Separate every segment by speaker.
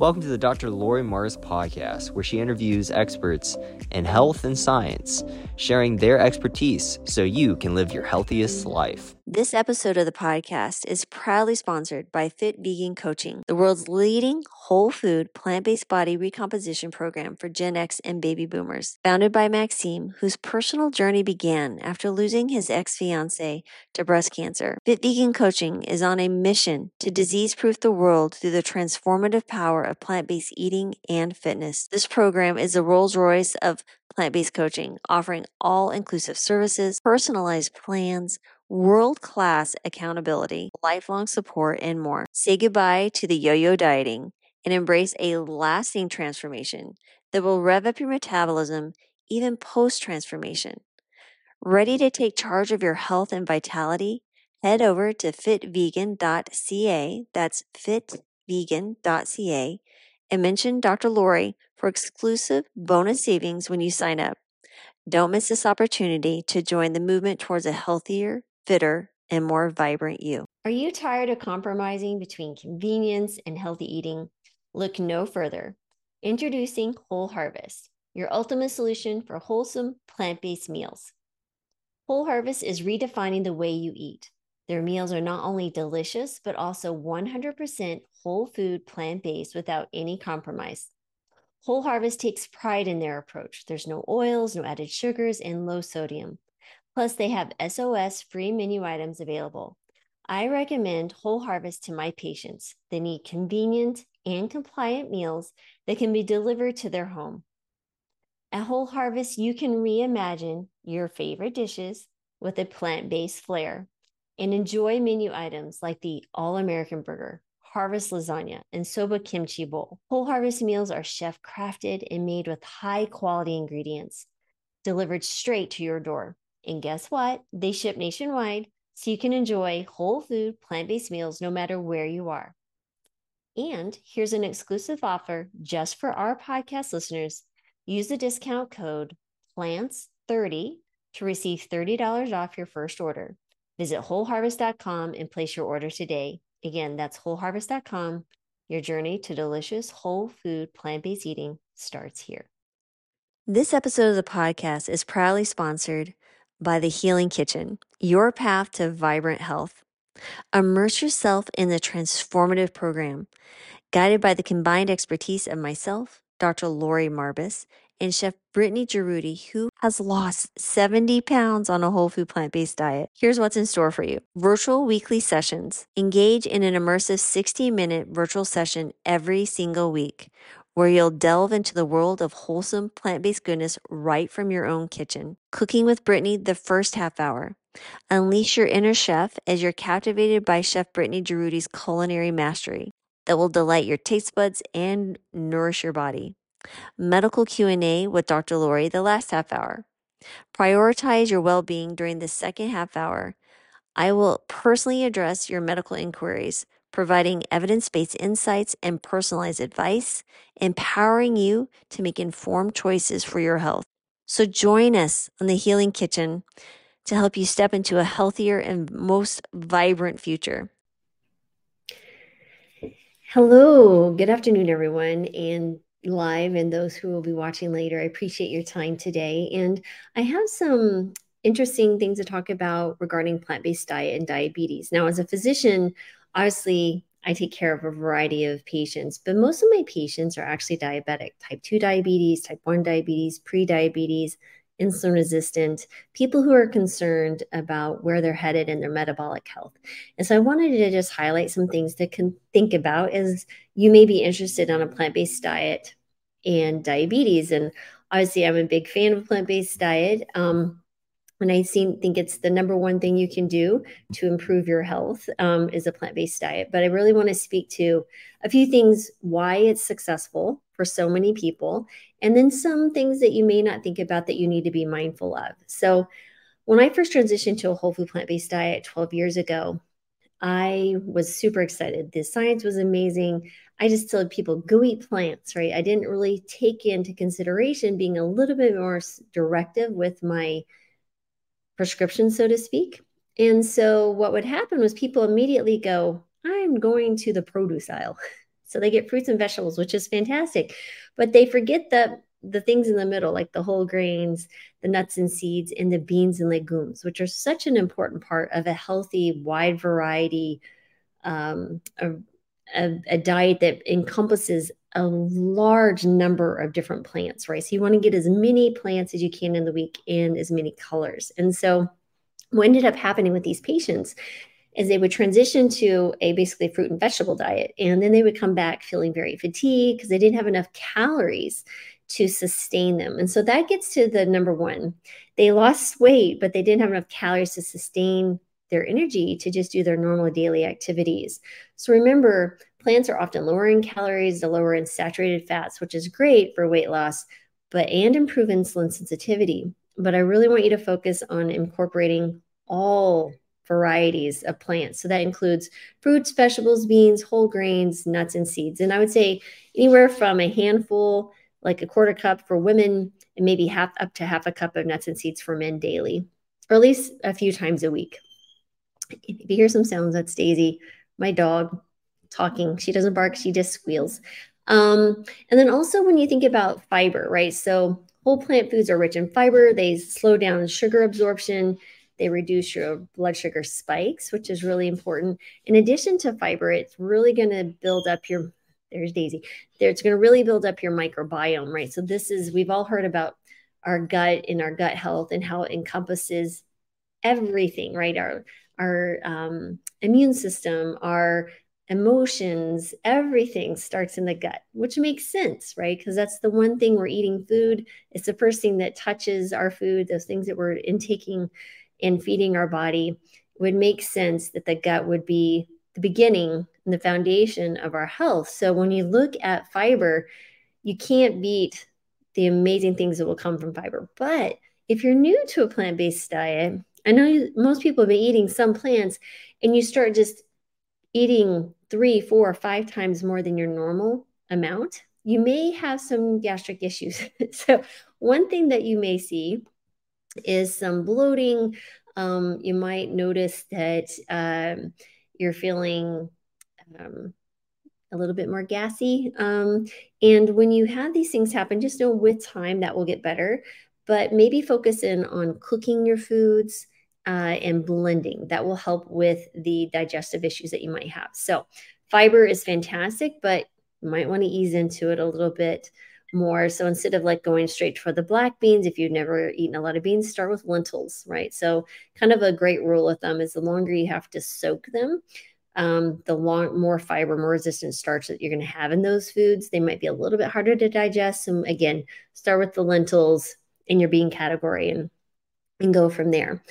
Speaker 1: Welcome to the Dr. Laurie Marbas podcast, where she interviews experts in health and science, sharing their expertise so you can live your healthiest life.
Speaker 2: This episode of the podcast is proudly sponsored by Fit Vegan Coaching, the world's leading whole food, plant based body recomposition program for Gen X and baby boomers. Founded by Maxime, whose personal journey began after losing his ex fiance to breast cancer, Fit Vegan Coaching is on a mission to disease proof the world through the transformative power of plant based eating and fitness. This program is the Rolls Royce of plant based coaching, offering all inclusive services, personalized plans, world class accountability, lifelong support, and more. Say goodbye to the yo yo dieting and embrace a lasting transformation that will rev up your metabolism even post transformation. Ready to take charge of your health and vitality? Head over to fitvegan.ca, that's fitvegan.ca, and mention Dr. Laurie for exclusive bonus savings when you sign up. Don't miss this opportunity to join the movement towards a healthier, fitter, and more vibrant you. Are you tired of compromising between convenience and healthy eating? Look no further. Introducing Whole Harvest, your ultimate solution for wholesome plant based meals. Whole Harvest is redefining the way you eat. Their meals are not only delicious, but also 100% whole food plant based without any compromise. Whole Harvest takes pride in their approach. There's no oils, no added sugars, and low sodium. Plus, they have SOS free menu items available. I recommend Whole Harvest to my patients. They need convenient and compliant meals that can be delivered to their home. At Whole Harvest, you can reimagine your favorite dishes with a plant based flair and enjoy menu items like the All American Burger, Harvest Lasagna, and Soba Kimchi Bowl. Whole Harvest meals are chef crafted and made with high quality ingredients delivered straight to your door. And guess what? They ship nationwide so you can enjoy whole food, plant based meals no matter where you are. And here's an exclusive offer just for our podcast listeners. Use the discount code PLANTS30 to receive $30 off your first order. Visit wholeharvest.com and place your order today. Again, that's wholeharvest.com. Your journey to delicious whole food plant based eating starts here. This episode of the podcast is proudly sponsored by The Healing Kitchen, your path to vibrant health. Immerse yourself in the transformative program, guided by the combined expertise of myself, Dr. Laurie Marbas, and Chef Brittany Jaroudi, who has lost 70 pounds on a whole food plant based diet. Here's what's in store for you virtual weekly sessions. Engage in an immersive 60 minute virtual session every single week where you'll delve into the world of wholesome plant based goodness right from your own kitchen. Cooking with Brittany, the first half hour. Unleash your inner chef as you're captivated by Chef Brittany Jaroudi's culinary mastery that will delight your taste buds and nourish your body. Medical Q&A with Dr. Laurie the last half hour. Prioritize your well-being during the second half hour. I will personally address your medical inquiries providing evidence based insights and personalized advice, empowering you to make informed choices for your health. So join us on the Healing Kitchen to help you step into a healthier and most vibrant future. Hello, good afternoon, everyone, and live and those who will be watching later. I appreciate your time today. And I have some interesting things to talk about regarding plant based diet and diabetes. Now, as a physician, obviously I take care of a variety of patients, but most of my patients are actually diabetic, type 2 diabetes, type 1 diabetes, pre-diabetes, insulin resistant, people who are concerned about where they're headed in their metabolic health. And so I wanted to just highlight some things to think about as you may be interested on a plant-based diet and diabetes. And obviously I'm a big fan of plant-based diet. Um, and I think it's the number one thing you can do to improve your health um, is a plant based diet. But I really want to speak to a few things why it's successful for so many people, and then some things that you may not think about that you need to be mindful of. So, when I first transitioned to a whole food plant based diet 12 years ago, I was super excited. The science was amazing. I just told people go eat plants, right? I didn't really take into consideration being a little bit more directive with my prescription, so to speak. And so what would happen was people immediately go, I'm going to the produce aisle. So they get fruits and vegetables, which is fantastic. But they forget the the things in the middle, like the whole grains, the nuts and seeds, and the beans and legumes, which are such an important part of a healthy, wide variety, um, a, a, a diet that encompasses a large number of different plants, right? So you want to get as many plants as you can in the week and as many colors. And so what ended up happening with these patients is they would transition to a basically fruit and vegetable diet. And then they would come back feeling very fatigued because they didn't have enough calories to sustain them. And so that gets to the number one. They lost weight, but they didn't have enough calories to sustain their energy to just do their normal daily activities. So remember, plants are often lower in calories, the lower in saturated fats, which is great for weight loss, but and improve insulin sensitivity. But I really want you to focus on incorporating all varieties of plants. So that includes fruits, vegetables, beans, whole grains, nuts, and seeds. And I would say anywhere from a handful, like a quarter cup for women, and maybe half up to half a cup of nuts and seeds for men daily, or at least a few times a week. If you hear some sounds, that's Daisy, my dog, talking. She doesn't bark, she just squeals. Um, and then also when you think about fiber, right? So whole plant foods are rich in fiber, they slow down sugar absorption, they reduce your blood sugar spikes, which is really important. In addition to fiber, it's really going to build up your there's Daisy. There, it's going to really build up your microbiome, right? So this is we've all heard about our gut and our gut health and how it encompasses everything, right? Our our um, immune system, our emotions, everything starts in the gut, which makes sense, right? Because that's the one thing we're eating food. It's the first thing that touches our food, those things that we're intaking and feeding our body. It would make sense that the gut would be the beginning and the foundation of our health. So when you look at fiber, you can't beat the amazing things that will come from fiber. But if you're new to a plant based diet, I know you, most people have been eating some plants and you start just eating three, four, five times more than your normal amount, you may have some gastric issues. so, one thing that you may see is some bloating. Um, you might notice that um, you're feeling um, a little bit more gassy. Um, and when you have these things happen, just know with time that will get better. But maybe focus in on cooking your foods uh, and blending. That will help with the digestive issues that you might have. So, fiber is fantastic, but you might want to ease into it a little bit more. So instead of like going straight for the black beans, if you've never eaten a lot of beans, start with lentils, right? So kind of a great rule of thumb is the longer you have to soak them, um, the long, more fiber, more resistant starch that you're going to have in those foods. They might be a little bit harder to digest. And again, start with the lentils in your bean category and, and go from there.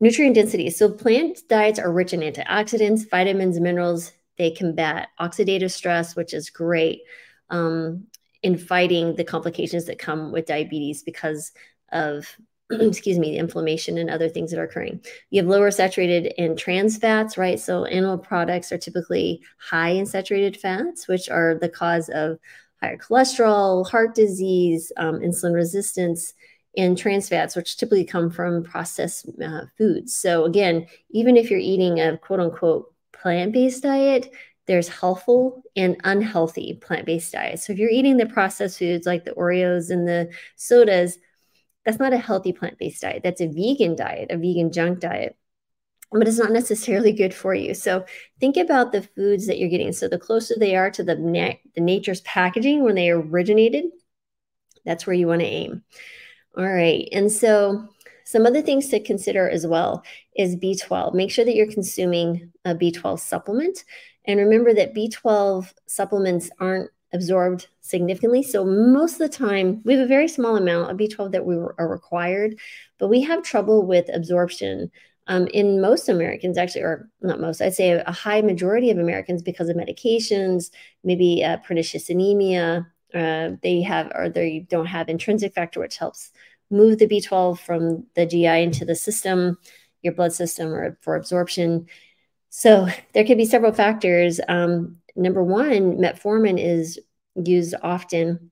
Speaker 2: Nutrient density. So plant diets are rich in antioxidants, vitamins, minerals. They combat oxidative stress, which is great. Um, in fighting the complications that come with diabetes because of excuse me, the inflammation and other things that are occurring. You have lower saturated and trans fats, right? So animal products are typically high in saturated fats, which are the cause of higher cholesterol, heart disease, um, insulin resistance, and trans fats, which typically come from processed uh, foods. So again, even if you're eating a quote unquote plant-based diet, there's healthful and unhealthy plant-based diets. So if you're eating the processed foods like the Oreos and the sodas, that's not a healthy plant-based diet. That's a vegan diet, a vegan junk diet. But it's not necessarily good for you. So think about the foods that you're getting. So the closer they are to the, na- the nature's packaging when they originated, that's where you want to aim. All right. And so some other things to consider as well is B12. Make sure that you're consuming a B12 supplement. And remember that B12 supplements aren't absorbed significantly. So most of the time, we have a very small amount of B12 that we are required, but we have trouble with absorption um, in most Americans, actually, or not most, I'd say a, high majority of Americans because of medications, maybe uh, pernicious anemia. Uh, they have or they don't have intrinsic factor, which helps move the B12 from the GI into the system, your blood system, or for absorption. So there could be several factors. Um, number one, metformin is used often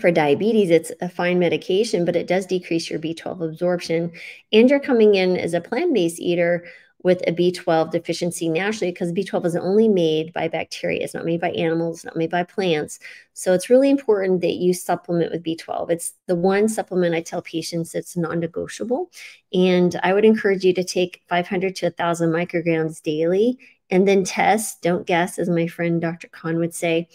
Speaker 2: for diabetes. It's a fine medication, but it does decrease your B12 absorption. And you're coming in as a plant based eater with a B12 deficiency naturally because B12 is only made by bacteria. It's not made by animals, not made by plants. So it's really important that you supplement with B12. It's the one supplement I tell patients that's non negotiable. And I would encourage you to take 500 to 1,000 micrograms daily and then test, don't guess, as my friend Dr. Khan would say.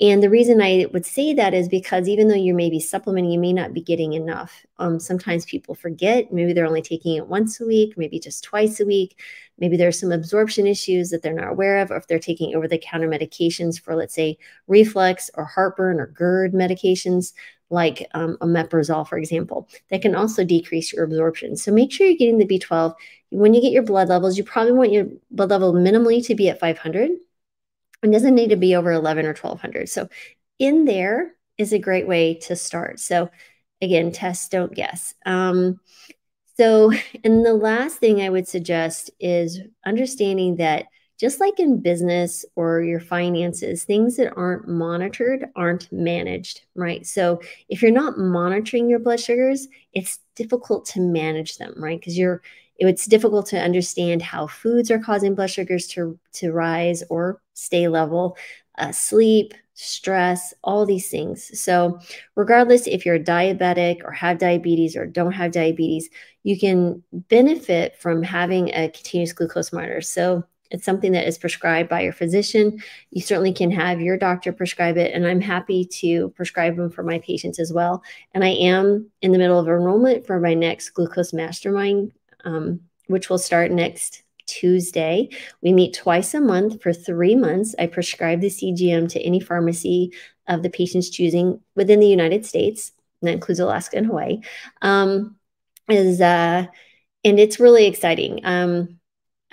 Speaker 2: And the reason I would say that is because even though you may be supplementing, you may not be getting enough. Um, sometimes people forget. Maybe they're only taking it once a week, maybe just twice a week. Maybe there's some absorption issues that they're not aware of, or if they're taking over the counter medications for, let's say, reflux or heartburn or GERD medications, like um, omeprazole, for example, that can also decrease your absorption. So make sure you're getting the B12. When you get your blood levels, you probably want your blood level minimally to be at 500 it doesn't need to be over 11 or 1200. So in there is a great way to start. So again, test, don't guess. Um, so, and the last thing I would suggest is understanding that just like in business or your finances, things that aren't monitored aren't managed, right? So if you're not monitoring your blood sugars, it's difficult to manage them, right? Because you're it's difficult to understand how foods are causing blood sugars to, to rise or stay level, uh, sleep, stress, all these things. So, regardless if you're diabetic or have diabetes or don't have diabetes, you can benefit from having a continuous glucose monitor. So, it's something that is prescribed by your physician. You certainly can have your doctor prescribe it, and I'm happy to prescribe them for my patients as well. And I am in the middle of enrollment for my next glucose mastermind um, which will start next Tuesday. We meet twice a month for three months. I prescribe the CGM to any pharmacy of the patient's choosing within the United States. And that includes Alaska and Hawaii. Um, is uh, and it's really exciting. Um,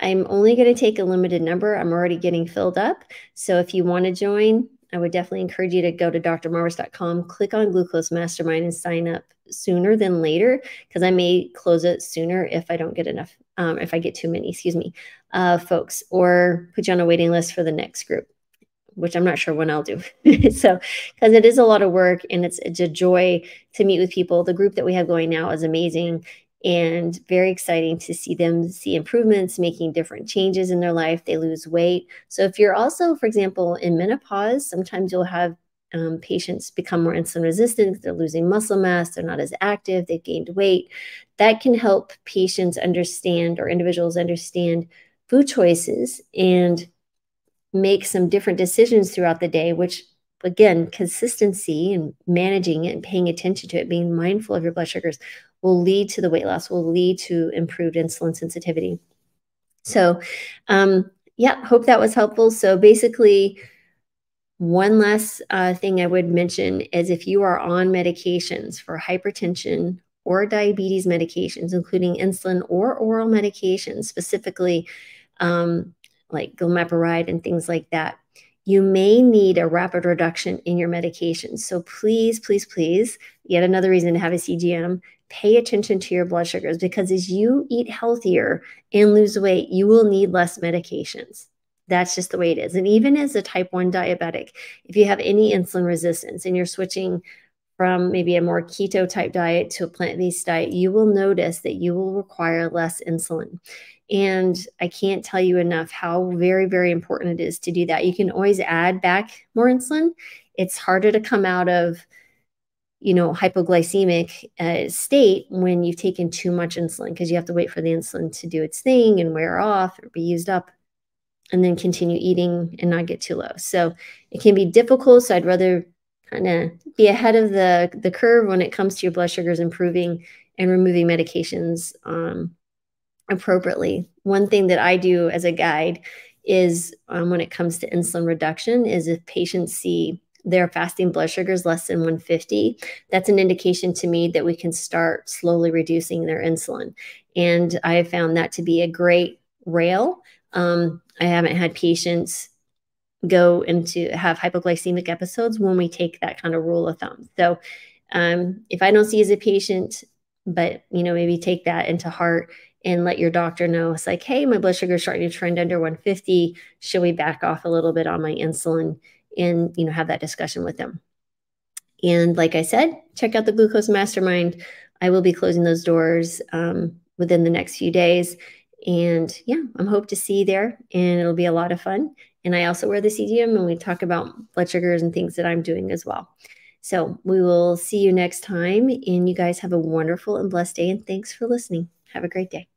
Speaker 2: I'm only going to take a limited number. I'm already getting filled up. So if you want to join, I would definitely encourage you to go to drmarbas.com, click on Glucose Mastermind, and sign up sooner than later because I may close it sooner if I don't get enough, um, if I get too many, excuse me, uh, folks, or put you on a waiting list for the next group, which I'm not sure when I'll do. so, because it is a lot of work and it's, it's a joy to meet with people. The group that we have going now is amazing and very exciting to see them see improvements, making different changes in their life. They lose weight. So, if you're also, for example, in menopause, sometimes you'll have um, patients become more insulin resistant, they're losing muscle mass, they're not as active, they've gained weight. That can help patients understand or individuals understand food choices and make some different decisions throughout the day, which again, consistency and managing it and paying attention to it, being mindful of your blood sugars will lead to the weight loss, will lead to improved insulin sensitivity. So, um, yeah, hope that was helpful. So basically, one last uh, thing I would mention is if you are on medications for hypertension or diabetes medications, including insulin or oral medications, specifically um, like glimepiride and things like that, you may need a rapid reduction in your medication. So please, please, please, yet another reason to have a CGM, pay attention to your blood sugars because as you eat healthier and lose weight, you will need less medications. That's just the way it is. And even as a type 1 diabetic, if you have any insulin resistance and you're switching from maybe a more keto type diet to a plant based diet, you will notice that you will require less insulin. And I can't tell you enough how very, very important it is to do that. You can always add back more insulin. It's harder to come out of you know hypoglycemic uh, state when you've taken too much insulin because you have to wait for the insulin to do its thing and wear off or be used up and then continue eating and not get too low. So it can be difficult. So I'd rather kind of be ahead of the, the curve when it comes to your blood sugars improving and removing medications um, appropriately. One thing that I do as a guide is um, when it comes to insulin reduction is if patients see their fasting blood sugars less than 150, that's an indication to me that we can start slowly reducing their insulin. And I have found that to be a great rail um, I haven't had patients go into have hypoglycemic episodes when we take that kind of rule of thumb. So um, if I don't see as a patient, but you know maybe take that into heart and let your doctor know it's like, hey, my blood sugar is starting to trend under 150. Should we back off a little bit on my insulin and you know have that discussion with them? And like I said, check out the Glucose Mastermind. I will be closing those doors um, within the next few days And yeah, I'm hope to see you there and it'll be a lot of fun. And I also wear the CGM and we talk about blood sugars and things that I'm doing as well. So we will see you next time. And you guys have a wonderful and blessed day. And thanks for listening. Have a great day.